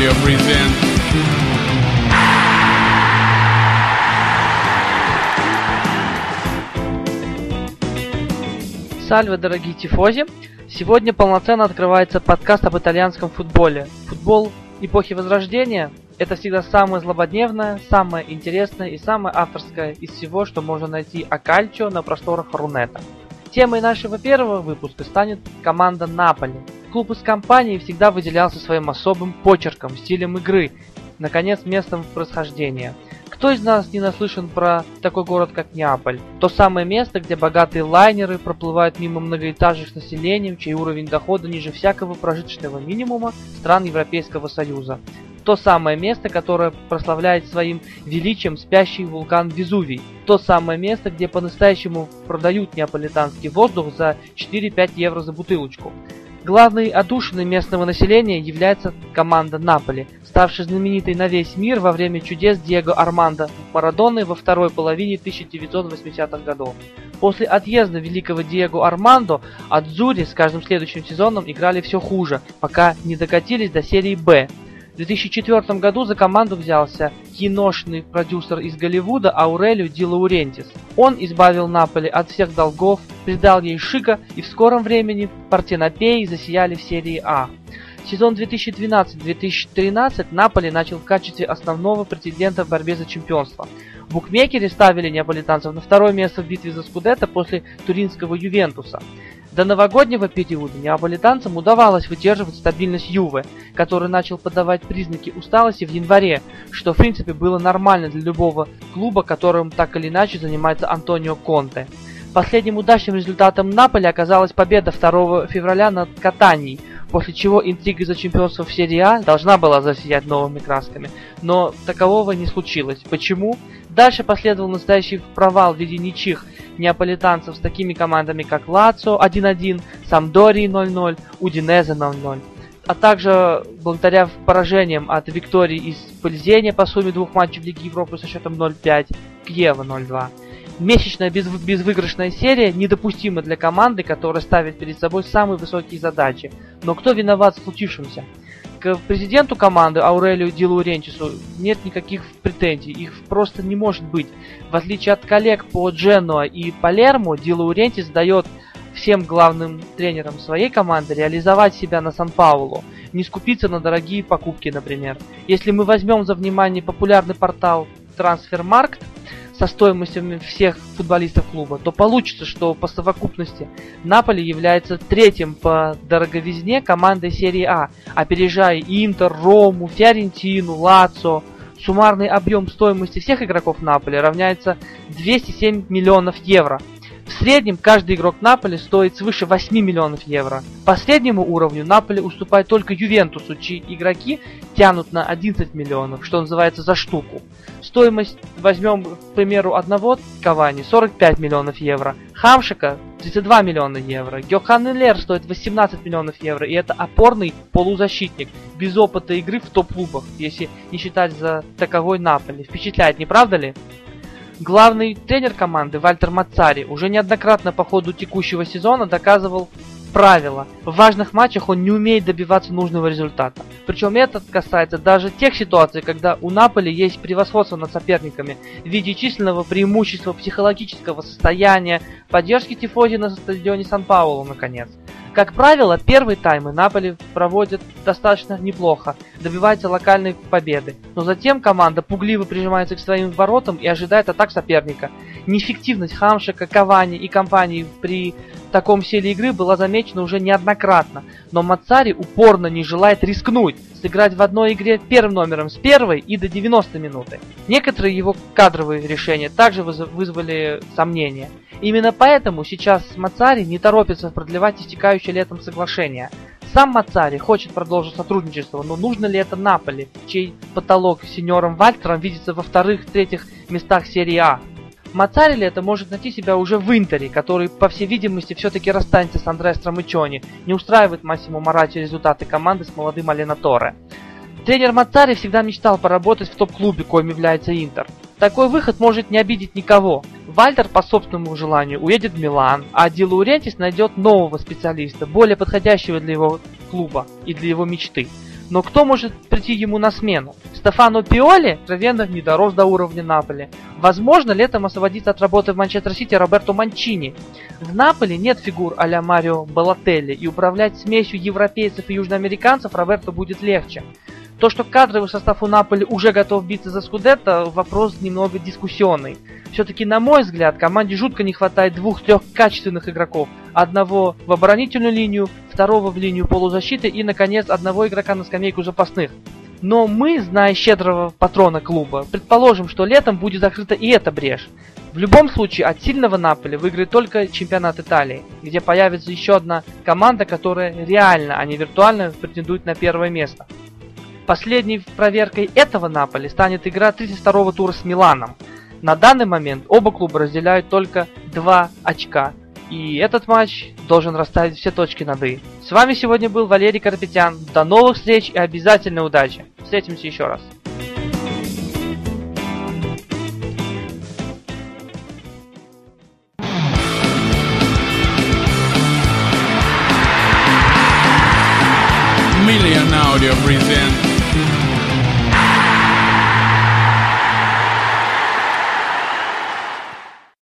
Audio presents Сальве, дорогие тифози! Сегодня полноценно открывается подкаст об итальянском футболе. Футбол эпохи Возрождения – это всегда самое злободневное, самое интересное и самое авторское из всего, что можно найти о кальчо на просторах Рунета. Темой нашего первого выпуска станет команда Наполи. Клуб из компании всегда выделялся своим особым почерком, стилем игры, наконец, местом происхождения – кто из нас не наслышан про такой город, как Неаполь? То самое место, где богатые лайнеры проплывают мимо многоэтажек с населением, чей уровень дохода ниже всякого прожиточного минимума стран Европейского Союза. То самое место, которое прославляет своим величием спящий вулкан Везувий. То самое место, где по-настоящему продают неаполитанский воздух за 4-5 евро за бутылочку. Главной отдушиной местного населения является команда Наполи, ставший знаменитой на весь мир во время чудес Диего Армандо Марадоны во второй половине 1980-х годов. После отъезда великого Диего Армандо Адзури с каждым следующим сезоном играли все хуже, пока не докатились до серии «Б», в 2004 году за команду взялся киношный продюсер из Голливуда Аурелио Ди Лаурентис. Он избавил Наполи от всех долгов, придал ей шика, и в скором времени партенопеи засияли в серии А. Сезон 2012-2013 Наполи начал в качестве основного претендента в борьбе за чемпионство. Букмекеры ставили неаполитанцев на второе место в битве за Скудетто после туринского Ювентуса. До новогоднего периода неаполитанцам удавалось выдерживать стабильность Юве, который начал подавать признаки усталости в январе, что в принципе было нормально для любого клуба, которым так или иначе занимается Антонио Конте. Последним удачным результатом Наполи оказалась победа 2 февраля над Катанией, после чего интрига за чемпионство в серии А должна была засиять новыми красками, но такового не случилось. Почему? Дальше последовал настоящий провал в виде ничьих неаполитанцев с такими командами, как Лацо 1-1, Самдори 0-0, Удинезе 0-0 а также благодаря поражениям от Виктории из Пользения по сумме двух матчей в Лиге Европы со счетом 0-5, Киева 0-2. Месячная без, безвыигрышная серия недопустима для команды, которая ставит перед собой самые высокие задачи. Но кто виноват в случившемся? К президенту команды Аурелию Ди Лаурентису нет никаких претензий, их просто не может быть. В отличие от коллег по Дженуа и Палермо, Ди Лаурентис дает всем главным тренерам своей команды реализовать себя на Сан-Паулу, не скупиться на дорогие покупки, например. Если мы возьмем за внимание популярный портал Трансфермаркт, со стоимостью всех футболистов клуба, то получится, что по совокупности Наполи является третьим по дороговизне командой серии А, опережая Интер, Рому, Фиорентину, Лацо. Суммарный объем стоимости всех игроков Наполи равняется 207 миллионов евро – среднем каждый игрок Наполи стоит свыше 8 миллионов евро. По среднему уровню Наполи уступает только Ювентусу, чьи игроки тянут на 11 миллионов, что называется за штуку. Стоимость, возьмем, к примеру, одного Кавани 45 миллионов евро, Хамшика 32 миллиона евро, Геохан Лер стоит 18 миллионов евро, и это опорный полузащитник, без опыта игры в топ-клубах, если не считать за таковой Наполи. Впечатляет, не правда ли? Главный тренер команды Вальтер Мацари уже неоднократно по ходу текущего сезона доказывал правило. В важных матчах он не умеет добиваться нужного результата. Причем это касается даже тех ситуаций, когда у Наполи есть превосходство над соперниками в виде численного преимущества, психологического состояния, поддержки тифози на стадионе Сан-Паулу, наконец. Как правило, первые таймы Наполи проводят достаточно неплохо, добивается локальной победы. Но затем команда пугливо прижимается к своим воротам и ожидает атак соперника. Неэффективность Хамшика, Кавани и компании при таком стиле игры была замечена уже неоднократно, но Мацари упорно не желает рискнуть, сыграть в одной игре первым номером с первой и до 90 минуты. Некоторые его кадровые решения также вызвали сомнения. Именно поэтому сейчас Мацари не торопится продлевать истекающее летом соглашение. Сам Мацари хочет продолжить сотрудничество, но нужно ли это Наполи, чей потолок с сеньором Вальтером видится во вторых-третьих местах серии А? Мацари ли это может найти себя уже в Интере, который, по всей видимости, все-таки расстанется с Андре Стромычони, не устраивает Массимо Марати результаты команды с молодым Алена Торе. Тренер Мацари всегда мечтал поработать в топ-клубе, коим является Интер. Такой выход может не обидеть никого. Вальтер по собственному желанию уедет в Милан, а Ди Лаурентис найдет нового специалиста, более подходящего для его клуба и для его мечты. Но кто может прийти ему на смену? Стефано Пиоли откровенно не дорос до уровня Наполи. Возможно, летом освободится от работы в Манчестер Сити Роберто Манчини. В Наполе нет фигур а-ля Марио Балотелли, и управлять смесью европейцев и южноамериканцев Роберто будет легче. То, что кадровый состав у Наполи уже готов биться за Скудетто, вопрос немного дискуссионный. Все-таки, на мой взгляд, команде жутко не хватает двух-трех качественных игроков. Одного в оборонительную линию, второго в линию полузащиты и, наконец, одного игрока на скамейку запасных. Но мы, зная щедрого патрона клуба, предположим, что летом будет закрыта и эта брешь. В любом случае, от сильного Наполи выиграет только чемпионат Италии, где появится еще одна команда, которая реально, а не виртуально претендует на первое место. Последней проверкой этого Наполи станет игра 32-го тура с Миланом. На данный момент оба клуба разделяют только 2 очка. И этот матч должен расставить все точки над «и». С вами сегодня был Валерий Карпетян. До новых встреч и обязательной удачи. Встретимся еще раз. Million Audio present